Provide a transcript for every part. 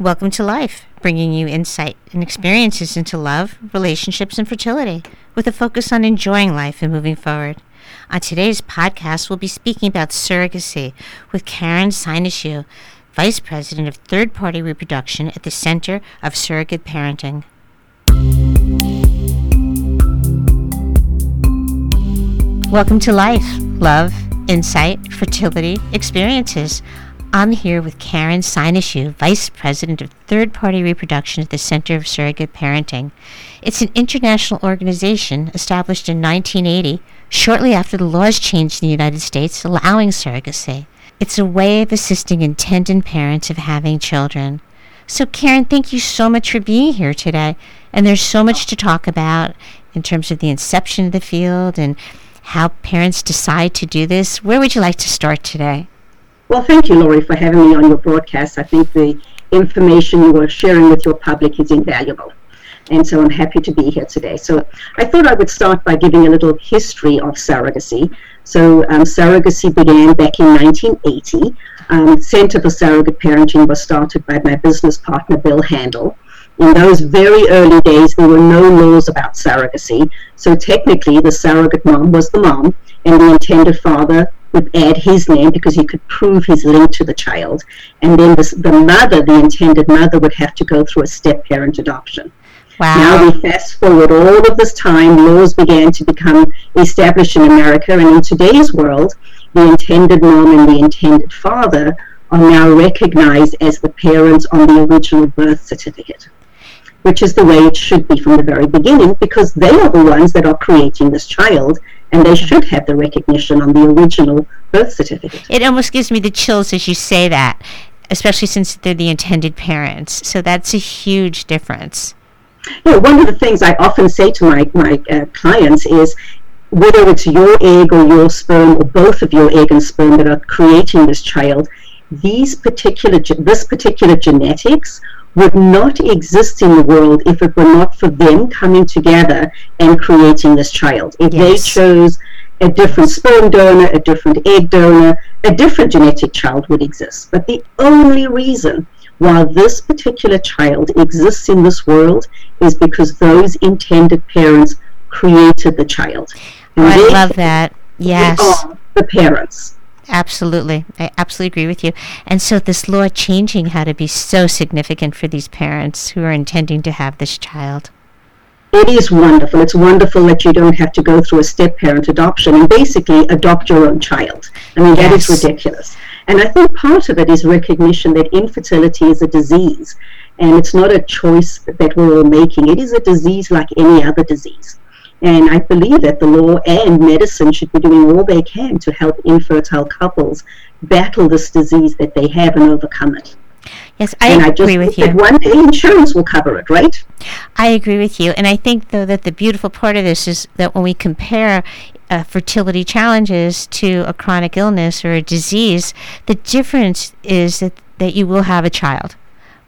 Welcome to Life, bringing you insight and experiences into love, relationships, and fertility, with a focus on enjoying life and moving forward. On today's podcast, we'll be speaking about surrogacy with Karen Synesiou, Vice President of Third Party Reproduction at the Center of Surrogate Parenting. Welcome to Life, Love, Insight, Fertility, Experiences. I'm here with Karen Synesiou, Vice President of Third Party Reproduction at the Center of Surrogate Parenting. It's an international organization established in 1980, shortly after the laws changed in the United States allowing surrogacy. It's a way of assisting intended parents of having children. So, Karen, thank you so much for being here today. And there's so much to talk about in terms of the inception of the field and how parents decide to do this. Where would you like to start today? Well, thank you, Laurie, for having me on your broadcast. I think the information you are sharing with your public is invaluable. And so I'm happy to be here today. So I thought I would start by giving a little history of surrogacy. So um, surrogacy began back in 1980. Um, Center for Surrogate Parenting was started by my business partner, Bill Handel. In those very early days, there were no laws about surrogacy. So technically, the surrogate mom was the mom, and the intended father would add his name because he could prove his link to the child. And then the, the mother, the intended mother, would have to go through a step parent adoption. Wow. Now we fast forward all of this time, laws began to become established in America, and in today's world, the intended mom and the intended father are now recognized as the parents on the original birth certificate, which is the way it should be from the very beginning because they are the ones that are creating this child and they should have the recognition on the original birth certificate. It almost gives me the chills as you say that, especially since they're the intended parents. So that's a huge difference. You know, one of the things I often say to my, my uh, clients is whether it's your egg or your sperm or both of your egg and sperm that are creating this child, these particular this particular genetics would not exist in the world if it were not for them coming together and creating this child. If yes. they chose a different sperm donor, a different egg donor, a different genetic child would exist. But the only reason why this particular child exists in this world is because those intended parents created the child. I love that. Yes. the parents. Absolutely. I absolutely agree with you. And so this law changing had to be so significant for these parents who are intending to have this child. It is wonderful. It's wonderful that you don't have to go through a step parent adoption and basically adopt your own child. I mean, that yes. is ridiculous. And I think part of it is recognition that infertility is a disease and it's not a choice that we're all making. It is a disease like any other disease. And I believe that the law and medicine should be doing all they can to help infertile couples battle this disease that they have and overcome it. Yes, I and agree I with you. one day insurance will cover it, right? I agree with you. And I think, though, that the beautiful part of this is that when we compare uh, fertility challenges to a chronic illness or a disease, the difference is that, that you will have a child.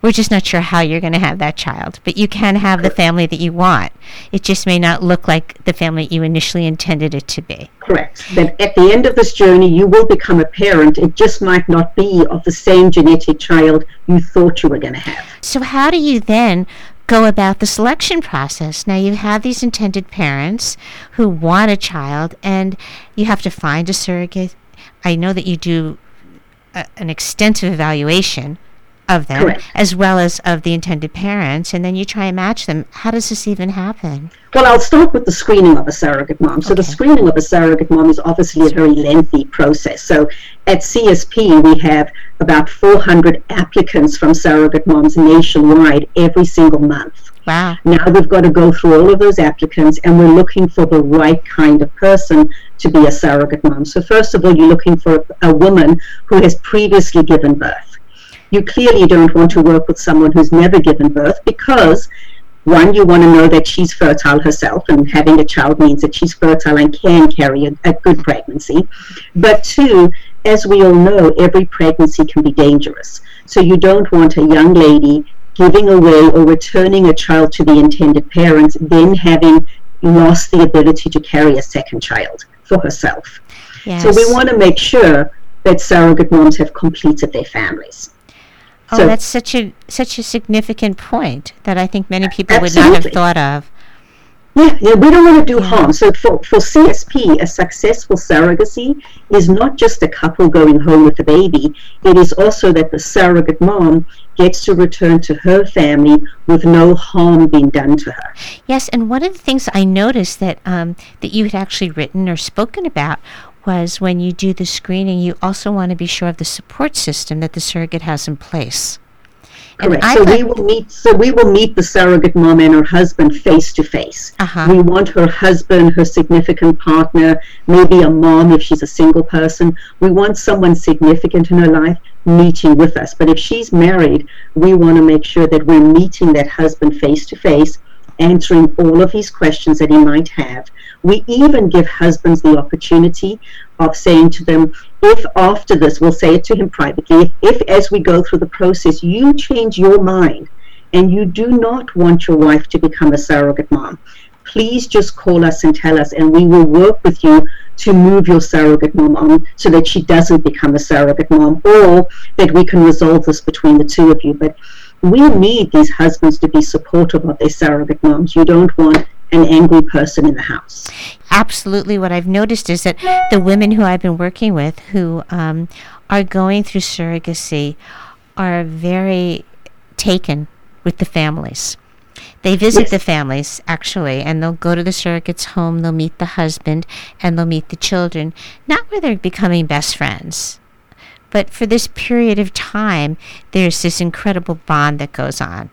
We're just not sure how you're going to have that child, but you can have the family that you want. It just may not look like the family you initially intended it to be. Correct. That at the end of this journey, you will become a parent. It just might not be of the same genetic child you thought you were going to have. So, how do you then go about the selection process. Now you have these intended parents who want a child, and you have to find a surrogate. I know that you do a, an extensive evaluation of them Correct. as well as of the intended parents and then you try and match them how does this even happen well i'll start with the screening of a surrogate mom so okay. the screening of a surrogate mom is obviously a very lengthy process so at csp we have about 400 applicants from surrogate moms nationwide every single month Wow. Now we've got to go through all of those applicants and we're looking for the right kind of person to be a surrogate mom. So, first of all, you're looking for a woman who has previously given birth you clearly don't want to work with someone who's never given birth because one, you want to know that she's fertile herself, and having a child means that she's fertile and can carry a, a, good pregnancy. But two, as we all know, every pregnancy can be dangerous. So you don't want a young lady giving away or returning a child to the intended parents, then having lost the ability to carry a second child for herself. Yes. So we want to make sure that surrogate moms have completed their families. Oh, So- that's such a such a significant point that I think many people would not have thought of. Yeah, yeah, we don't want to do Yeah. harm. So for, for CSP, a successful surrogacy is not just a couple going home with a baby. It is also that the surrogate mom gets to return to her family with no harm being done to her. Yes, and one of the things I noticed that um, that you had actually written or spoken about was when you do the screening, you also want to be sure of the support system that the surrogate has in place. Correct. So we will meet. So we will meet the surrogate mom and her husband face to face. We want her husband, her significant partner, maybe a mom if she's a single person. We want someone significant in her life meeting with us. But if she's married, we want to make sure that we're meeting that husband face to face, answering all of his questions that he might have. We even give husbands the opportunity of saying to them, if after this, we'll say it to him privately, if, if as we go through the process you change your mind and you do not want your wife to become a surrogate mom, please just call us and tell us, and we will work with you to move your surrogate mom on so that she doesn't become a surrogate mom or that we can resolve this between the two of you. But we need these husbands to be supportive of their surrogate moms. You don't want an angry person in the house. absolutely what I've noticed is that the women who I've been working with who um, are going through surrogacy are very taken with the families. They visit Yes. the families actually, and they'll go to the surrogate's home. They'll meet the husband and they'll meet the children. Not where they're becoming best friends, but for this period of time, there's this incredible bond that goes on,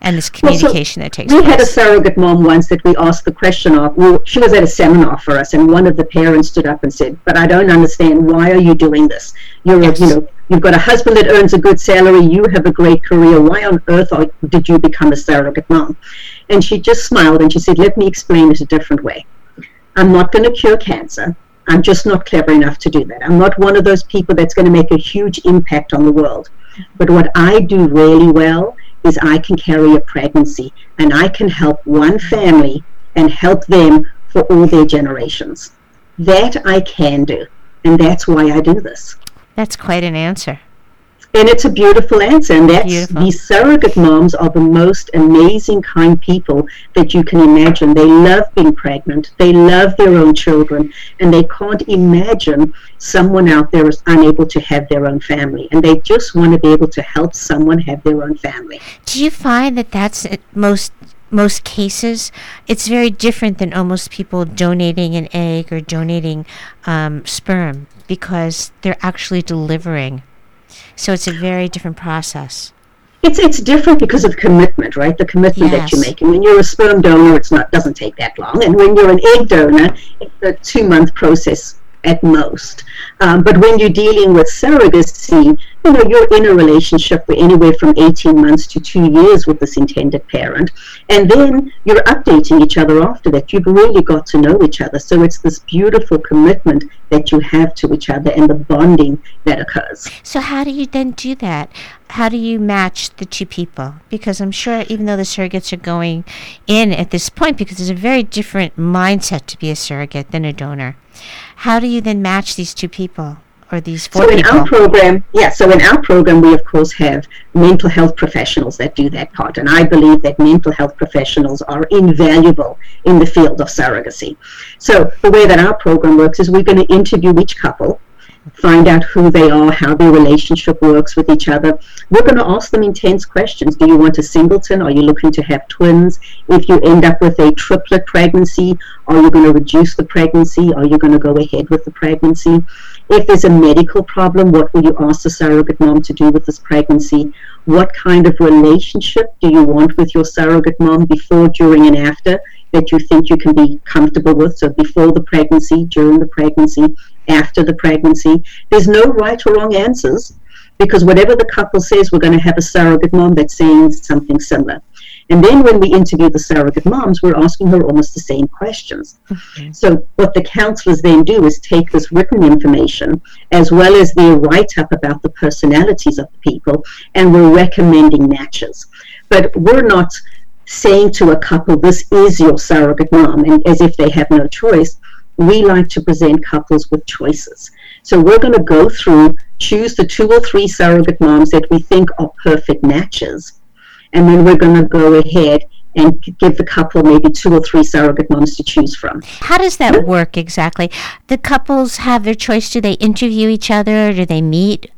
and this Well, so communication that takes We had a surrogate mom once that we asked the question of. Well, she was at a seminar for us, and one of the parents stood up and said, "But I don't understand. Why are you doing this? You're, Yes. a, you know, you've got a husband that earns a good salary. You have a great career. Why on earth are, did you become a surrogate mom?" And she just smiled and she said, "Let me explain it a different way. I'm not going to cure cancer. I'm just not clever enough to do that. I'm not one of those people that's going to make a huge impact on the world. But what I do really well is I can carry a pregnancy and I can help one family and help them for all their generations. That I can do. And that's why I do this. That's quite an answer. And it's a beautiful answer. And that's Beautiful. these surrogate moms are the most amazing, kind people that you can imagine. They love being pregnant, they love their own children, and they can't imagine someone out there is unable to have their own family. And they just want to be able to help someone have their own family. Do you find that that's at most most cases? It's very different than almost people donating an egg or donating um, sperm because they're actually delivering. So it's a very different process. It's it's different because of commitment, right? The commitment that you're Yes. making. When you're a sperm donor, it's not doesn't take that long, and when you're an egg donor, it's a two month process at most. Um, but when you're dealing with surrogacy, you know you're in a relationship for anywhere from 18 months to two years with this intended parent, and then you're updating each other after that. You've really got to know each other, so it's this beautiful commitment that you have to each other and the bonding that occurs. So how do you then do that? How do you match the two people? Because I'm sure even though the surrogates are going in at this point, because there's a very different mindset to be a surrogate than a donor. How do you then match these two people or these four So in people? our program, yeah, so in our program, we of course have mental health professionals that do that part. And I believe that mental health professionals are invaluable in the field of surrogacy. So the way that our program works is we're going to interview each couple, find out who they are, how their relationship works with each other. We're going to ask them intense questions. Do you want a singleton? Are you looking to have twins? If you end up with a triplet pregnancy, are you going to reduce the pregnancy? Are you going to go ahead with the pregnancy? If there's a medical problem, what will you ask the surrogate mom to do with this pregnancy? What kind of relationship do you want with your surrogate mom before, during, and after that you think you can be comfortable with? So, before the pregnancy, during the pregnancy, after the pregnancy. There's no right or wrong answers because whatever the couple says, we're going to have a surrogate mom that's saying something similar. And then when we interview the surrogate moms, we're asking her almost the same questions. So what the counselors then do is take this written information as well as their write-up about the personalities of the people, and we're recommending matches. But we're not saying to a couple, this is your surrogate mom, and as if they have no choice. We like to present couples with choices. So we're going to go through choose the two or three surrogate moms that we think are perfect matches, and then we're going to go ahead and give the couple maybe two or three surrogate moms to choose from. How does that hmm? work exactly? The couples have their choice. Do they interview each other? Do they meet?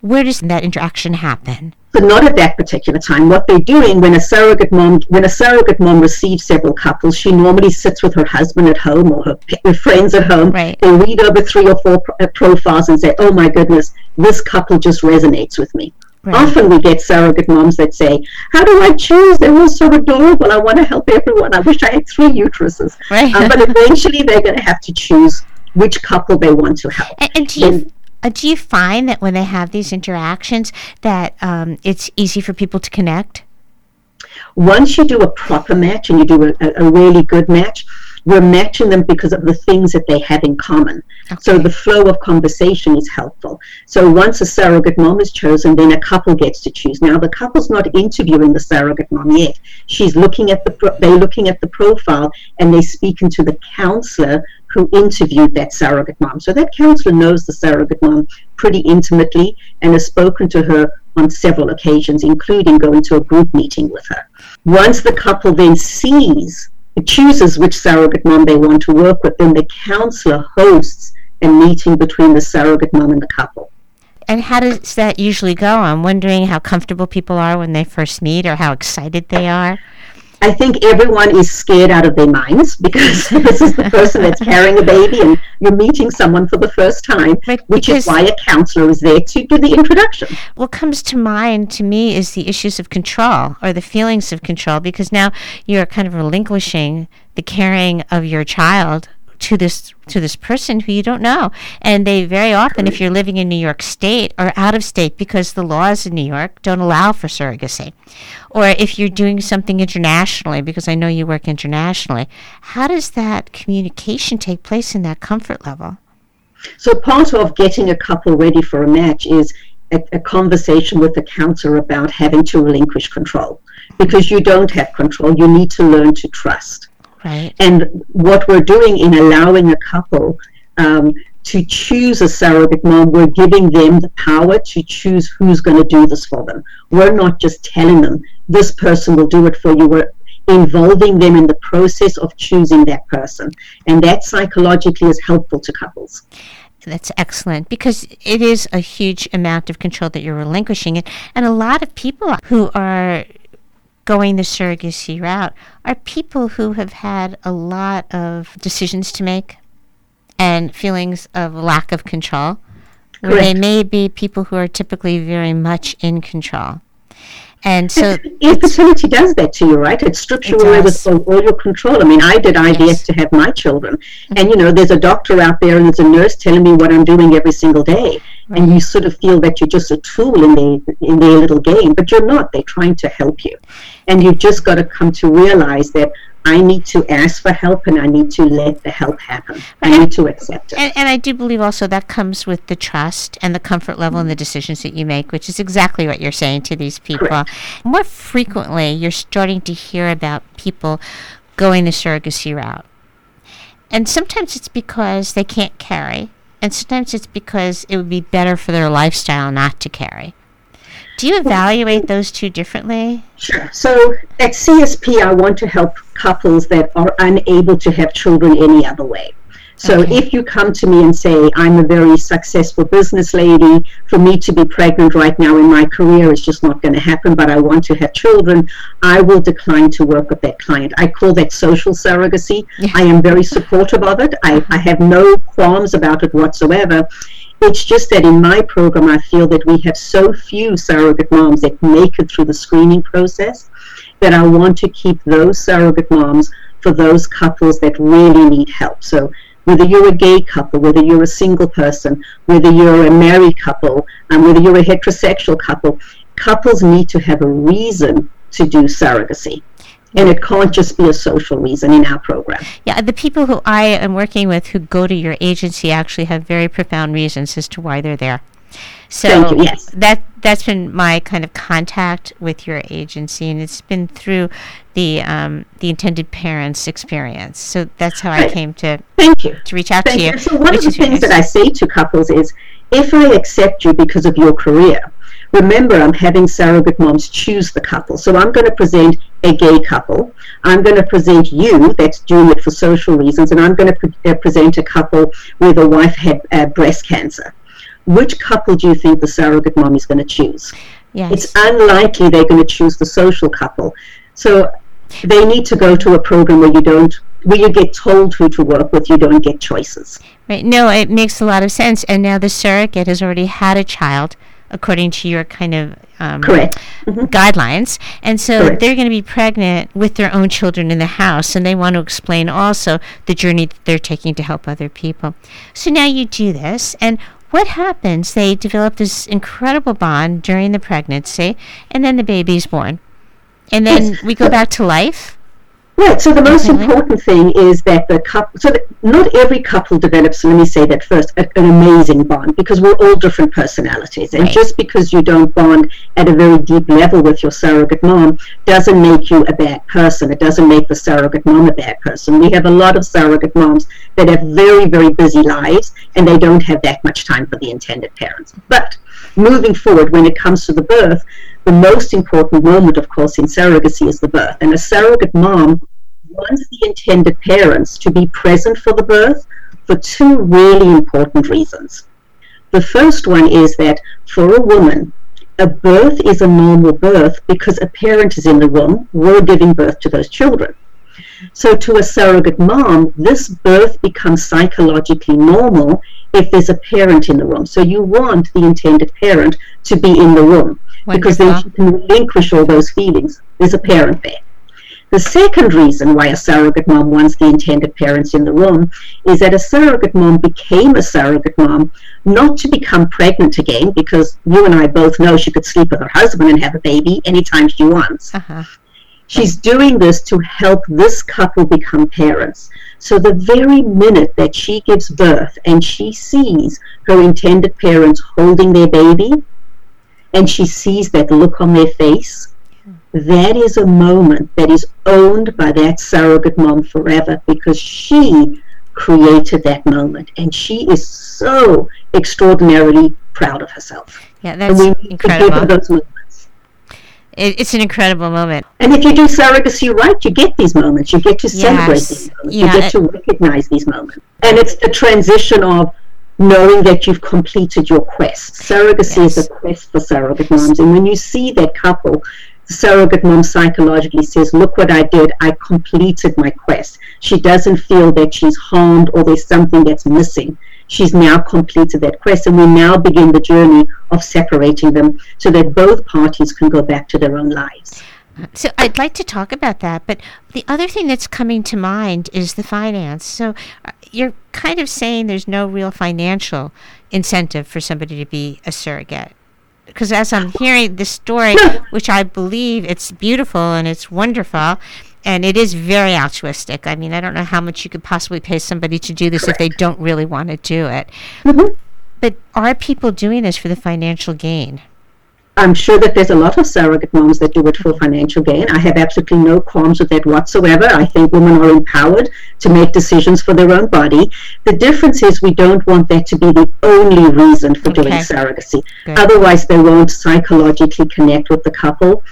Where does that interaction happen? But not at that particular time. What they're doing when a surrogate mom when a surrogate mom receives several couples, she normally sits with her husband at home or her, her friends at home. Right. They read over three or four pro- uh, profiles and say, "Oh my goodness, this couple just resonates with me." Right. Often we get surrogate moms that say, How do I choose? They're all so adorable. I want to help everyone. I wish I had three uteruses. Right. Um, but eventually they're going to have to choose which couple they want to help. And, and do you uh, do you find that when they have these interactions that um, it's easy for people to connect? Once you do a proper match and you do a, a really good match, we're matching them because of the things that they have in common. So the flow of conversation is helpful. So once a surrogate mom is chosen, then a couple gets to choose. Now the couple's not interviewing the surrogate mom yet. She's looking at the pro- they're looking at the profile and they're speaking to the counselor who interviewed that surrogate mom. So that counselor knows the surrogate mom pretty intimately and has spoken to her on several occasions, including going to a group meeting with her. Once the couple then sees chooses which surrogate mom they want to work with, then the counselor hosts a meeting between the surrogate mom and the couple. And how does that usually go? I'm wondering how comfortable people are when they first meet or how excited they are. I think everyone is scared out of their minds because this is the person that's carrying a baby and you're meeting someone for the first time, Right, which is why a counselor is there to do the introduction. What comes to mind to me is the issues of control or the feelings of control because now you're kind of relinquishing the caring of your child to this to this person who you don't know and they very often if you're living in New York state or out of state because the laws in New York don't allow for surrogacy or if you're doing something internationally because I know you work internationally how does that communication take place in that comfort level So part of getting a couple ready for a match is a, a conversation with the counselor about having to relinquish control. Because you don't have control, you need to learn to trust. Right And what we're doing in allowing a couple um, to choose a surrogate mom, we're giving them the power to choose who's going to do this for them. We're not just telling them this person will do it for you. We're involving them in the process of choosing that person. And that psychologically is helpful to couples. That's excellent because it is a huge amount of control that you're relinquishing it. And a lot of people who are going the surrogacy route are people who have had a lot of decisions to make and feelings of lack of control. Where they may be people who are typically very much in control. And so infertility does that to you, right? It strips you away with all, all your control. I mean, I did IVF Yes. to have my children, and mm-hmm. you know, there's a doctor out there and there's a nurse telling me what I'm doing every single day, and you sort of feel that you're just a tool in their in their little game, but you're not. They're trying to help you, and you've just got to come to realize that. I need to ask for help and I need to let the help happen. I need to accept it. And, and I do believe also that comes with the trust and the comfort level in the decisions that you make, which is exactly what you're saying to these people. Correct. More frequently, you're starting to hear about people going the surrogacy route. And sometimes it's because they can't carry, and sometimes it's because it would be better for their lifestyle not to carry. Do you evaluate those two differently? Sure. So at CSP, I want to help couples that are unable to have children any other way. So Okay. if you come to me and say, I'm a very successful business lady, for me to be pregnant right now in my career is just not going to happen, but I want to have children, I will decline to work with that client. I call that social surrogacy. Yeah. I am very supportive of it. I, I have no qualms about it whatsoever. It's just that in my program, I feel that we have so few surrogate moms that make it through the screening process that I want to keep those surrogate moms for those couples that really need help. So whether you're a gay couple, whether you're a single person, whether you're a married couple, and whether you're a heterosexual couple, couples need to have a reason to do surrogacy. And it can't just be a social reason in our program. Yeah, the people who I am working with who go to your agency actually have very profound reasons as to why they're there. So you, yes. that that's been my kind of contact with your agency, and it's been through the um, the intended parents experience. So that's how I came to Thank you. to reach out Thank to you. you. So one of the things that. I say to couples is, if I accept you because of your career, remember I'm having surrogate moms choose the couple. So I'm going to present a gay couple. I'm going to present you that's doing it for social reasons, and I'm going to pre- uh, present a couple where the wife had uh, breast cancer. Which couple do you think the surrogate mom is going to choose? Yes. It's unlikely they're going to choose the social couple. So they need to go to a program where you don't where you get told who to work with, you don't get choices. Right. No, it makes a lot of sense. And now the surrogate has already had a child, according to your kind of um, Correct. guidelines. And so Correct. they're going to be pregnant with their own children in the house, and they want to explain also the journey that they're taking to help other people. So now you do this, and what happens? They develop this incredible bond during the pregnancy, and then the baby's born. And then we go back to life. Right. So the most Okay. important thing is that the couple. So that not every couple develops. Let me say that first. A, an amazing bond because we're all different personalities, and Right. just because you don't bond at a very deep level with your surrogate mom doesn't make you a bad person. It doesn't make the surrogate mom a bad person. We have a lot of surrogate moms that have very very busy lives, and they don't have that much time for the intended parents. But moving forward, when it comes to the birth, the most important moment, of course, in surrogacy is the birth. And a surrogate mom wants the intended parents to be present for the birth for two really important reasons. The first one is that for a woman, a birth is a normal birth because a parent is in the room, we're giving birth to those children. So, to a surrogate mom, this birth becomes psychologically normal if there's a parent in the room. So, you want the intended parent to be in the room because then she can relinquish all those feelings. There's a parent there. The second reason why a surrogate mom wants the intended parents in the room is that a surrogate mom became a surrogate mom not to become pregnant again, because you and I both know she could sleep with her husband and have a baby anytime she wants. Uh-huh. She's doing this to help this couple become parents. So the very minute that she gives birth and she sees her intended parents holding their baby, and she sees that look on their face, that is a moment that is owned by that surrogate mom forever because she created that moment and she is so extraordinarily proud of herself. Yeah, that's we need to incredible. It, it's an incredible moment. And if you do surrogacy right, you get these moments. You get to celebrate Yes. these moments. Yeah, You get to recognize these moments. And it's the transition of knowing that you've completed your quest. Surrogacy is a quest for surrogate moms. And when you see that couple, the surrogate mom psychologically says, Look what I did. I completed my quest. She doesn't feel that she's harmed or there's something that's missing. She's now completed that quest, and we now begin the journey of separating them so that both parties can go back to their own lives. So I'd like to talk about that, but the other thing that's coming to mind is the finance. So uh, you're kind of saying there's no real financial incentive for somebody to be a surrogate. Because as I'm hearing this story, which I believe it's beautiful and it's wonderful, and it is very altruistic. I mean, I don't know how much you could possibly pay somebody to do this if they don't really want to do it. Mhm. But are people doing this for the financial gain? I'm sure that there's a lot of surrogate moms that do it for financial gain. I have absolutely no qualms with that whatsoever. I think women are empowered to make decisions for their own body. The difference is we don't want that to be the only reason for doing surrogacy. Good. Otherwise, they won't psychologically connect with the couple.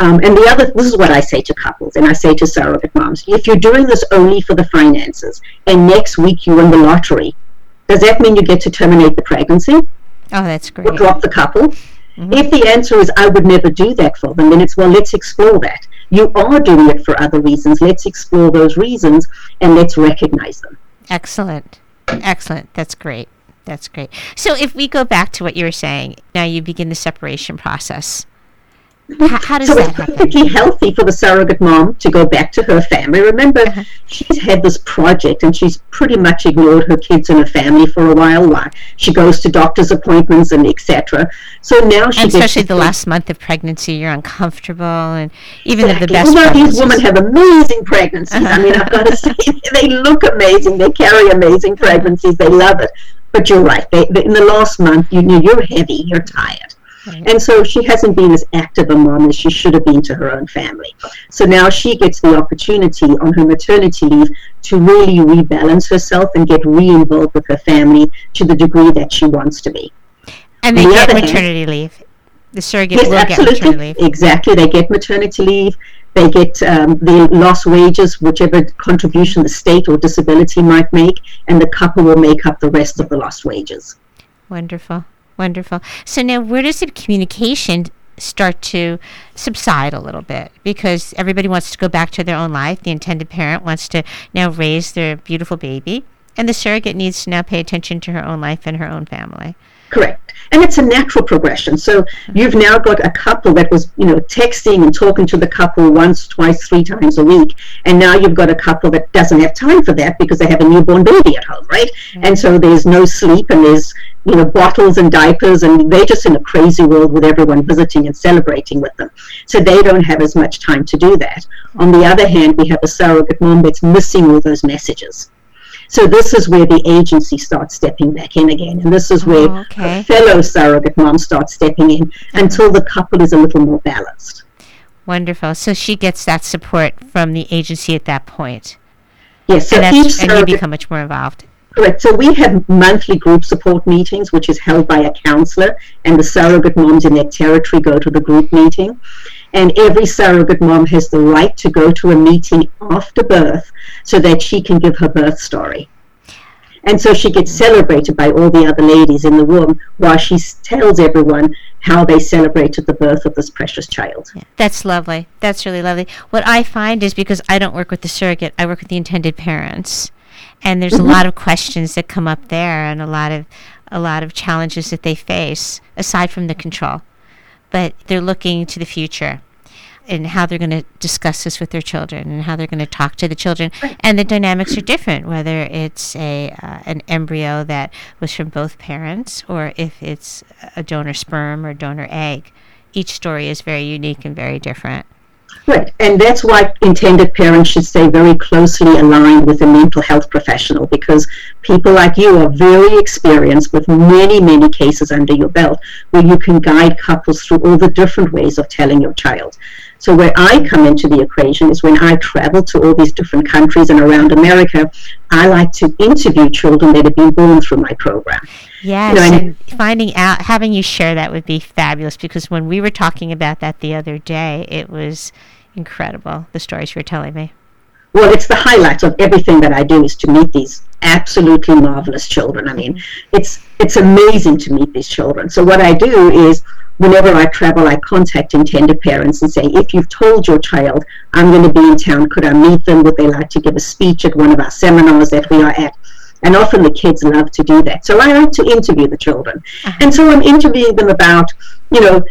Um, and the other, this is what I say to couples, and I say to surrogate moms: if you're doing this only for the finances, and next week you win the lottery, does that mean you get to terminate the pregnancy? Oh, that's great. or great. drop the couple. If the answer is I would never do that for them, then it's well, let's explore that. You are doing it for other reasons. Let's explore those reasons and let's recognize them. Excellent. Excellent. That's great. That's great. So if we go back to what you were saying, now you begin the separation process. H- how does So that it's happen? perfectly healthy for the surrogate mom to go back to her family. Remember, Uh-huh. she's had this project and she's pretty much ignored her kids and her family for a while. Why? She goes to doctor's appointments and etc. So now she And especially the last month of pregnancy, you're uncomfortable, and even if the Exactly. best. Although these women have amazing pregnancies. I mean, I've got to say, they look amazing. They carry amazing pregnancies. They love it. But you're right. They, they, in the last month, you know, you're heavy. You're tired. Right. And so she hasn't been as active a mom as she should have been to her own family. So now she gets the opportunity on her maternity leave to really rebalance herself and get re involved with her family to the degree that she wants to be. And they the get other hand- maternity leave. The surrogate Yes, will get maternity absolutely. leave. Exactly. They get maternity leave. They get um, the lost wages, whichever contribution the state or disability might make, and the couple will make up the rest of the lost wages. Wonderful. Wonderful. So now where does the communication start to subside a little bit? Because everybody wants to go back to their own life. The intended parent wants to now raise their beautiful baby. And the surrogate needs to now pay attention to her own life and her own family. Correct. And it's a natural progression. So you've now got a couple that was, you know, texting and talking to the couple once, twice, three times a week. And now you've got a couple that doesn't have time for that because they have a newborn baby at home, right? And so there's no sleep and there's, you know, bottles and diapers and they're just in a crazy world with everyone visiting and celebrating with them. So they don't have as much time to do that. On the other hand, we have a surrogate mom that's missing all those messages. So this is where the agency starts stepping back in again, and this is where Oh, okay. fellow surrogate mom starts stepping in until the couple is a little more balanced. Wonderful. So she gets that support from the agency at that point. Yes, so and, each and you become much more involved. Correct. So we have monthly group support meetings, which is held by a counselor, and the surrogate moms in their territory go to the group meeting. And every surrogate mom has the right to go to a meeting after birth so that she can give her birth story. And so she gets celebrated by all the other ladies in the room while she tells everyone how they celebrated the birth of this precious child. Yeah, that's lovely. That's really lovely. What I find is because I don't work with the surrogate, I work with the intended parents, and there's a mm-hmm. lot of questions that come up there, and a lot of a lot of challenges that they face aside from the control. But they're looking to the future and how they're going to discuss this with their children and how they're going to talk to the children. And the dynamics are different whether it's a uh, an embryo that was from both parents or if it's a donor sperm or donor egg. Each story is very unique and very different Right, and that's why intended parents should stay very closely aligned with a mental health professional because people like you are very experienced with many, many cases under your belt where you can guide couples through all the different ways of telling your child. So, where I come into the equation is when I travel to all these different countries and around America, I like to interview children that have been born through my program. Yes, know, and- finding out, having you share that would be fabulous because when we were talking about that the other day, it was incredible the stories you were telling me. Well, it's the highlight of everything that I do is to meet these absolutely marvelous children. I mean, it's it's amazing to meet these children. So what I do is whenever I travel, I contact intended parents and say, if you've told your child I'm going to be in town, could I meet them? Would they like to give a speech at one of our seminars that we are at? And often the kids love to do that. So I like to interview the children. And so I'm interviewing them about, you know,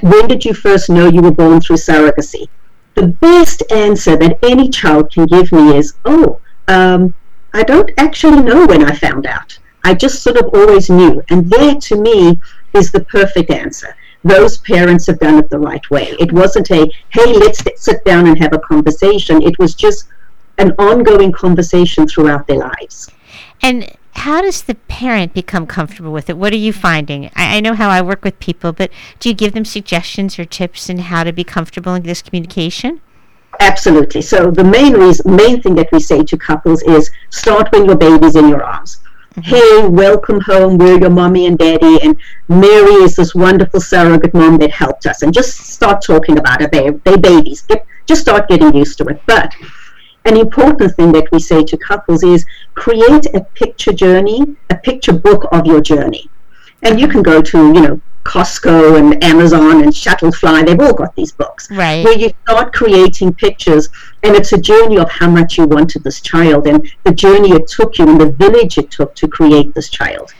when did you first know you were born through surrogacy? the best answer that any child can give me is, oh, um, I don't actually know when I found out. I just sort of always knew. And there to me is the perfect answer. Those parents have done it the right way. It wasn't a, hey, let's sit down and have a conversation. It was just an ongoing conversation throughout their lives. And how does the parent become comfortable with it? What are you finding? I, I know how I work with people, but do you give them suggestions or tips in how to be comfortable in this communication? Absolutely. So the main reason, main thing that we say to couples is start when your baby's in your arms. Hey, welcome home. We're your mommy and daddy, and Mary is this wonderful surrogate mom that helped us. And just start talking about it. They they babies. Get, just start getting used to it. But an important thing that we say to couples is create a picture journey, a picture book of your journey. And you can go to, you know, Costco and Amazon and Shutterfly, they've all got these books. Right. Where you start creating pictures, and it's a journey of how much you wanted this child and the journey it took you and the village it took to create this child.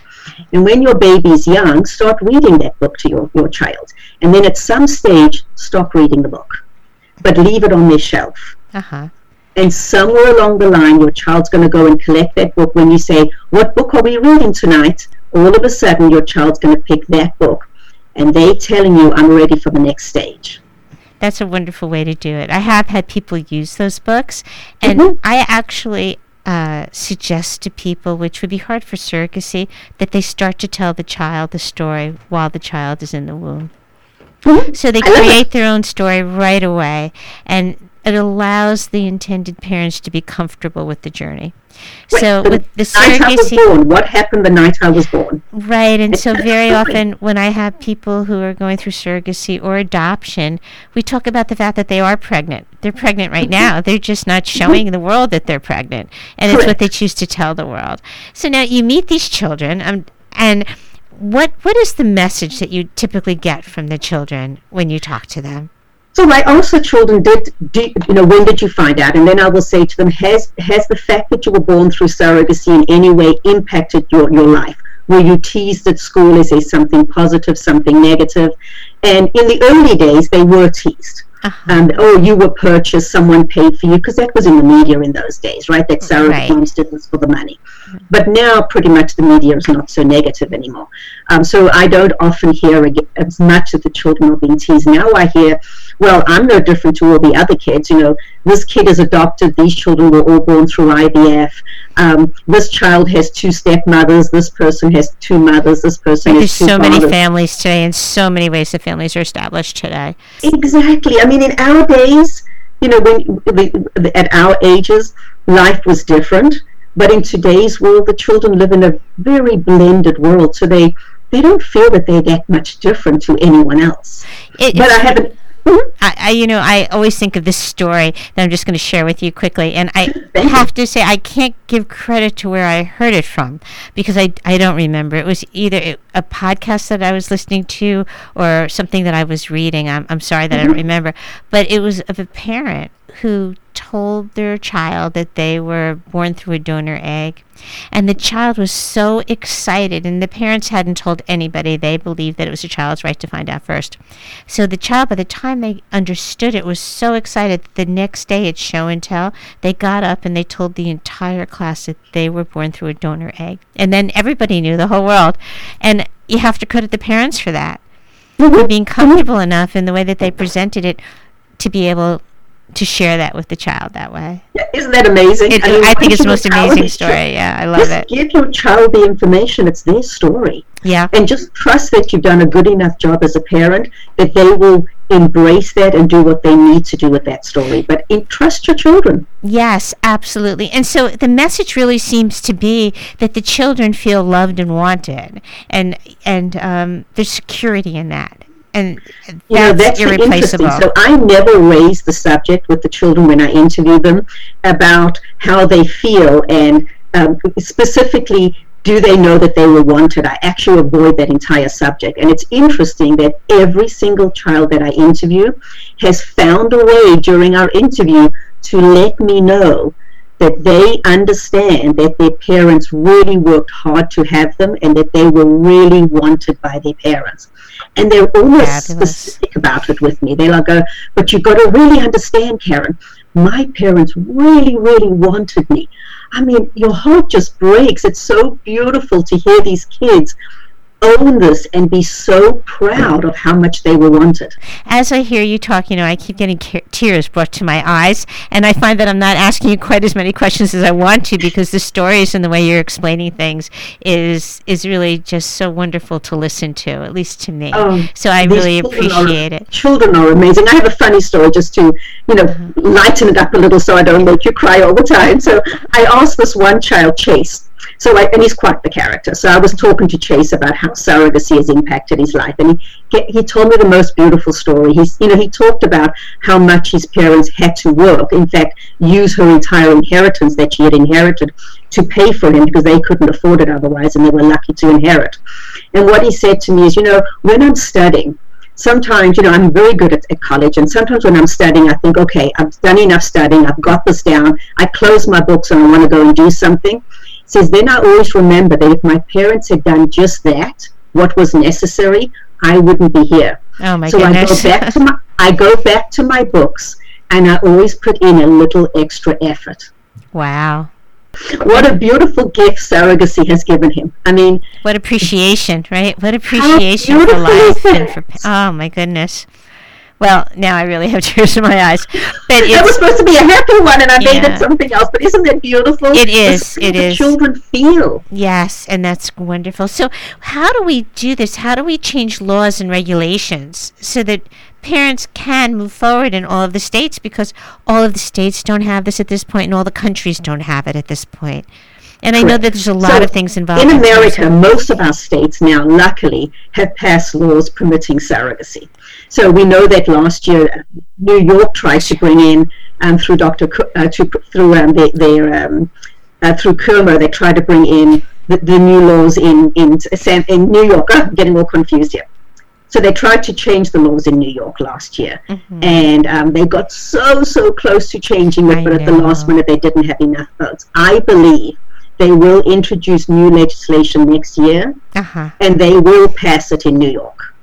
And when your baby's young, start reading that book to your, your child. And then at some stage, stop reading the book, but leave it on their shelf. Uh huh. And somewhere along the line, your child's going to go and collect that book. When you say, What book are we reading tonight? All of a sudden, your child's going to pick that book. And they telling you, I'm ready for the next stage. That's a wonderful way to do it. I have had people use those books, and Mhm. I actually uh, suggest to people, which would be hard for surrogacy, that they start to tell the child the story while the child is in the womb. Mhm. So they I love it. create their own story right away, and it allows the intended parents to be comfortable with the journey. Wait, so with the night I was surrogacy, born. What happened the night I was born? right? And so very often when I have people who are going through surrogacy or adoption, we talk about the fact that they are pregnant. They're pregnant right now. They're just not showing the world that they're pregnant, and it's what they choose to tell the world. So now you meet these children, um, and what what is the message that you typically get from the children when you talk to them? So I the children, did, do, you know, when did you find out? And then I will say to them, has has the fact that you were born through surrogacy in any way impacted your, your life? Were you teased at school? Is there something positive, something negative? And in the early days, they were teased. Uh-huh. Um, oh, you were purchased, someone paid for you, because that was in the media in those days, right? That surrogate Right. moms did this for the money. But now, pretty much, the media is not so negative anymore. Um, so I don't often hear as much that the children are being teased. Now I hear, well, I'm no different to all the other kids. You know, this kid is adopted. These children were all born through IVF. Um, this child has two stepmothers. This person has two mothers. This person There's has two so many families today, and so many ways that families are established today. Exactly. I mean, in our days, you know, when the, at our ages, life was different. But in today's world, the children live in a very blended world, so they they don't feel that they're that much different to anyone else. It, But I haven't. I, I, you know, I always think of this story that I'm just going to share with you quickly, and I have to say I can't give credit to where I heard it from because I, I don't remember. It was either a- a podcast that I was listening to or something that I was reading. I'm, I'm sorry that I don't mm-hmm. remember, but it was of a parent who told their child that they were born through a donor egg, and the child was so excited, and the parents hadn't told anybody. They believed that it was the child's right to find out first. So the child, by the time they understood it, was so excited that the next day at show and tell, they got up and they told the entire class that they were born through a donor egg. And then everybody knew, the whole world. And you have to credit the parents for that, for mm-hmm. being comfortable enough in the way that they presented it to be able to share that with the child that way. Isn't that amazing? It, mean, I think it's the most amazing story. Yeah, I love Just it. give your child the information. It's their story. Yeah. and just trust that you've done a good enough job as a parent that they will embrace that and do what they need to do with that story. But trust your children. Yes, absolutely. And so the message really seems to be that the children feel loved and wanted, and and um, there's security in that, and You know, that's, that's interesting. irreplaceable. So I never raise the subject with the children when I interview them about how they feel and um, specifically do they know that they were wanted? I actually avoid that entire subject. And it's interesting that every single child that I interview has found a way during our interview to let me know that they understand that their parents really worked hard to have them and that they were really wanted by their parents. And they're almost Fabulous. specific about it with me. They like go, but you've got to really understand, Karen, my parents really, really wanted me. I mean, your heart just breaks. It's so beautiful to hear these kids own this and be so proud of how much they were wanted. As I hear you talk, you know, I keep getting ca- tears brought to my eyes, and I find that I'm not asking you quite as many questions as I want to because the stories and the way you're explaining things is is really just so wonderful to listen to, at least to me. Oh, so I really children are- appreciate it. Children are amazing. I have a funny story just to, you know, uh-huh. lighten it up a little so I don't make you cry all the time. So I asked this one child, Chase. So I, and he's quite the character. So I was talking to Chase about how surrogacy has impacted his life, and he he told me the most beautiful story. He's you know he talked about how much his parents had to work. In fact, use her entire inheritance that she had inherited to pay for him because they couldn't afford it otherwise, and they were lucky to inherit. And what he said to me is, you know, when I'm studying, sometimes, you know, I'm very good at, at college, and sometimes when I'm studying, I think, okay, I've done enough studying, I've got this down, I close my books and I want to go and do something. Says, then I always remember that if my parents had done just that, what was necessary, I wouldn't be here. Oh my goodness. so goodness. I go back to my I go back to my books and I always put in a little extra effort. wow. What a beautiful gift surrogacy has given him. I mean, What appreciation, right? What appreciation for life and for oh my goodness. Well, now I really have tears in my eyes. But that was supposed to be a happy one, and I made it something else. But isn't that beautiful? It is, it is. Children feel. yes, and that's wonderful. So, how do we do this? How do we change laws and regulations so that parents can move forward in all of the states because all of the states don't have this at this point and all the countries don't have it at this point. And I know that there's a lot So, of things involved. In America, of- most of our states now, luckily, have passed laws permitting surrogacy. So we know that last year, New York tried to bring in um, through Dr. Cu- uh, to, through um, their, their um, uh, through Cuomo, they tried to bring in the, the new laws in in in New York. I'm getting all confused here. So they tried to change the laws in New York last year, and um, they got so so close to changing it, I but at the last minute they didn't have enough votes. I believe they will introduce new legislation next year, uh-huh. and they will pass it in New York.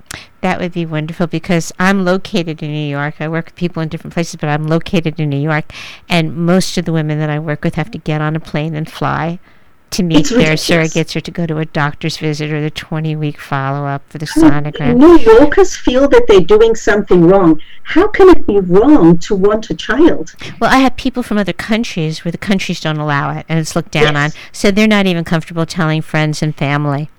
That would be wonderful because I'm located in New York. I work with people in different places, but I'm located in New York, and most of the women that I work with have to get on a plane and fly to meet their surrogates or to go to a doctor's visit or the 20 week follow up for the sonogram. New Yorkers feel that they're doing something wrong. How can it be wrong to want a child? Well, I have people from other countries where the countries don't allow it and it's looked down Yes. on. So they're not even comfortable telling friends and family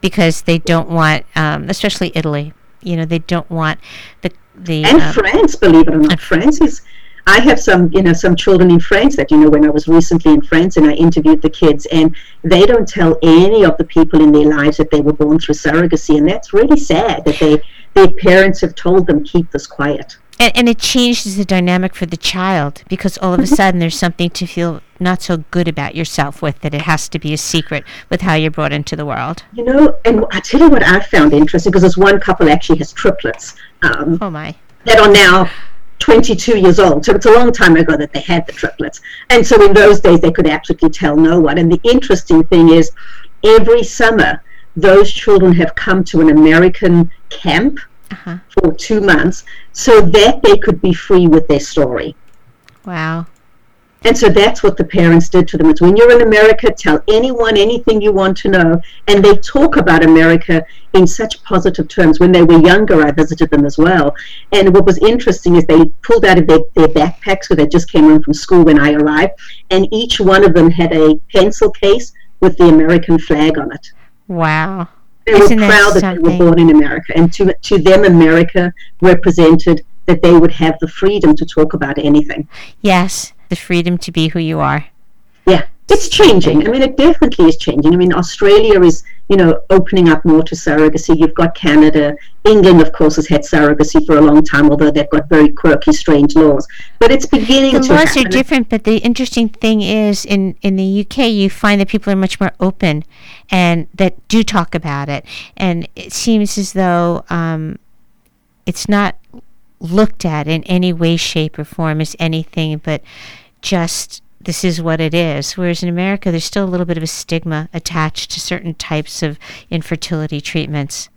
because they don't want, um, especially Italy, you know, they don't want the. the and um, France, believe it or not, France is. I have some, you know, some children in France that you know. When I was recently in France and I interviewed the kids, and they don't tell any of the people in their lives that they were born through surrogacy, and that's really sad that they, their parents have told them keep this quiet. And, and it changes the dynamic for the child because all of a sudden there's something to feel not so good about yourself with that it has to be a secret with how you're brought into the world. You know, and I tell you what I found interesting because this one couple actually has triplets um, Oh my. that are now 22 years old. So it's a long time ago that they had the triplets. And so in those days, they could absolutely tell no one. And the interesting thing is, every summer, those children have come to an American camp Uh-huh. for two months so that they could be free with their story. Wow. And so that's what the parents did to them. It's when you're in America, tell anyone anything you want to know. And they talk about America in such positive terms. When they were younger, I visited them as well. And what was interesting is they pulled out of their, their backpacks, because they just came home from school when I arrived, and each one of them had a pencil case with the American flag on it. Wow. They Isn't were proud that they were born in America. And to, to them, America represented that they would have the freedom to talk about anything. Yes, the freedom to be who you are. Yeah, it's changing. I mean, it definitely is changing. I mean, Australia is, you know, opening up more to surrogacy. You've got Canada. England, of course, has had surrogacy for a long time, although they've got very quirky, strange laws. But it's beginning The to laws are different, but the interesting thing is in, in the UK, you find that people are much more open and that do talk about it. And it seems as though um, it's not looked at in any way, shape, or form as anything but just this is what it is. Whereas in America, there's still a little bit of a stigma attached to certain types of infertility treatments.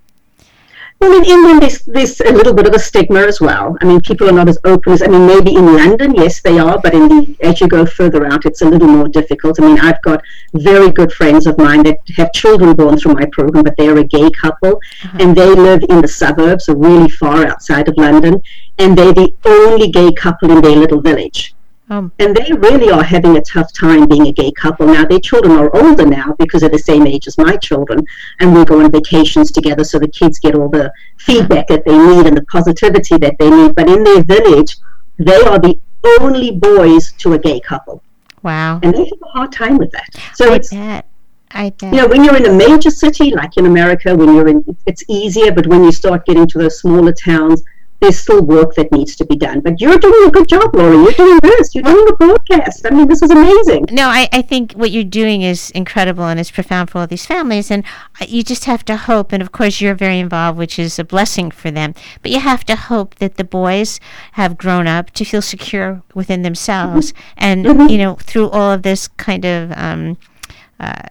Well, in England, there's, there's a little bit of a stigma as well. I mean, people are not as open as, I mean, maybe in London, yes, they are, but in the, as you go further out, it's a little more difficult. I mean, I've got very good friends of mine that have children born through my program, but they're a gay couple, uh-huh. and they live in the suburbs, so really far outside of London, and they're the only gay couple in their little village. Um, And they really are having a tough time being a gay couple. Now, their children are older now because they're the same age as my children, and we go on vacations together so the kids get all the feedback that they need and the positivity that they need. But in their village, they are the only boys to a gay couple, wow. and they have a hard time with that. So I it's bet. I bet. you know when you're in a major city like in America, when you're in, it's easier. But when you start getting to those smaller towns, there's still work that needs to be done. But you're doing a good job, Laurie. You're doing this. You're doing the broadcast. I mean, this is amazing. No, I, I think what you're doing is incredible and it's profound for all these families. And uh, you just have to hope, and of course, you're very involved, which is a blessing for them. But you have to hope that the boys have grown up to feel secure within themselves. And, Mhm. you know, through all of this kind of um, uh,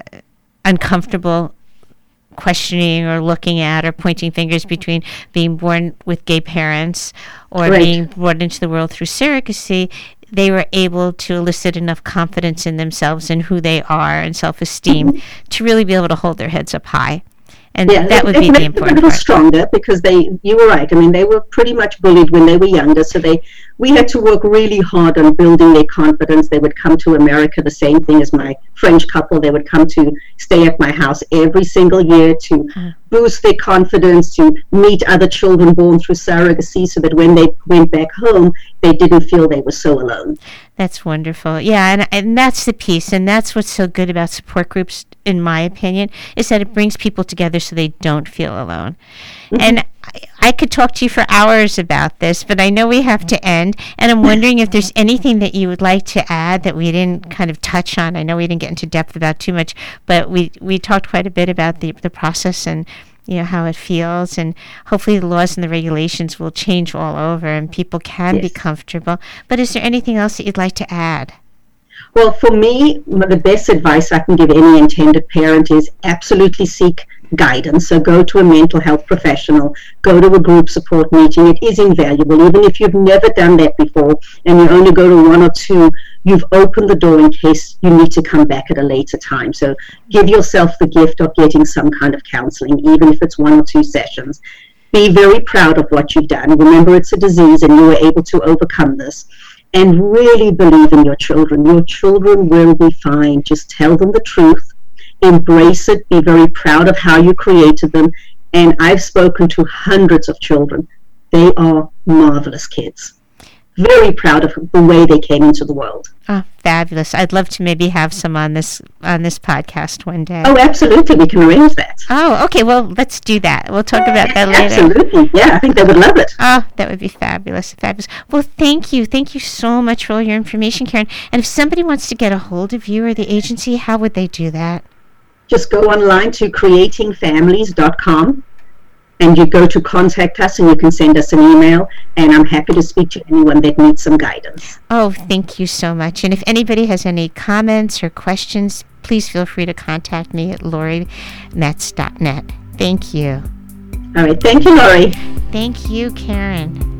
uncomfortable questioning or looking at or pointing fingers mm-hmm. between being born with gay parents or Right. being brought into the world through surrogacy, they were able to elicit enough confidence in themselves and who they are and self esteem mm-hmm. to really be able to hold their heads up high and yeah, that would be the important a little part. stronger because they you were right i mean they were pretty much bullied when they were younger so they we had to work really hard on building their confidence they would come to america the same thing as my french couple they would come to stay at my house every single year to Mm. boost their confidence to meet other children born through surrogacy so that when they went back home they didn't feel they were so alone That's wonderful. Yeah, and and that's the piece, and that's what's so good about support groups, in my opinion, is that it brings people together so they don't feel alone. Mm-hmm. And I, I could talk to you for hours about this, but I know we have to end. And I'm wondering if there's anything that you would like to add that we didn't kind of touch on. I know we didn't get into depth about too much, but we we talked quite a bit about the the process and you know how it feels. And hopefully the laws and the regulations will change all over and people can be comfortable. But is there anything else that you'd like to add? Well, for me, the best advice I can give any intended parent is absolutely seek guidance. So go to a mental health professional, go to a group support meeting. It is invaluable. Even if you've never done that before and you only go to one or two, you've opened the door in case you need to come back at a later time. So give yourself the gift of getting some kind of counseling, even if it's one or two sessions. Be very proud of what you've done. Remember, it's a disease and you were able to overcome this and really believe in your children. Your children will be fine. Just tell them the truth, embrace it, be very proud of how you created them. And I've spoken to hundreds of children. They are marvelous kids. Very proud of the way they came into the world. oh fabulous i'd love to maybe have some on this on this podcast one day Oh, absolutely. We can arrange that. Oh, okay well let's do that we'll talk about that later Absolutely. Yeah, I think they would love it. Oh, that would be fabulous. Fabulous. Well, thank you. Thank you so much for all your information, Karen. And if somebody wants to get a hold of you or the agency, how would they do that? Just go online to creatingfamilies.com and you go to contact us and you can send us an email. And I'm happy to speak to anyone that needs some guidance. Oh, thank you so much. And if anybody has any comments or questions, please feel free to contact me at laurinets.net. Thank you. All right. Thank you, Laurie. Thank you, Karen.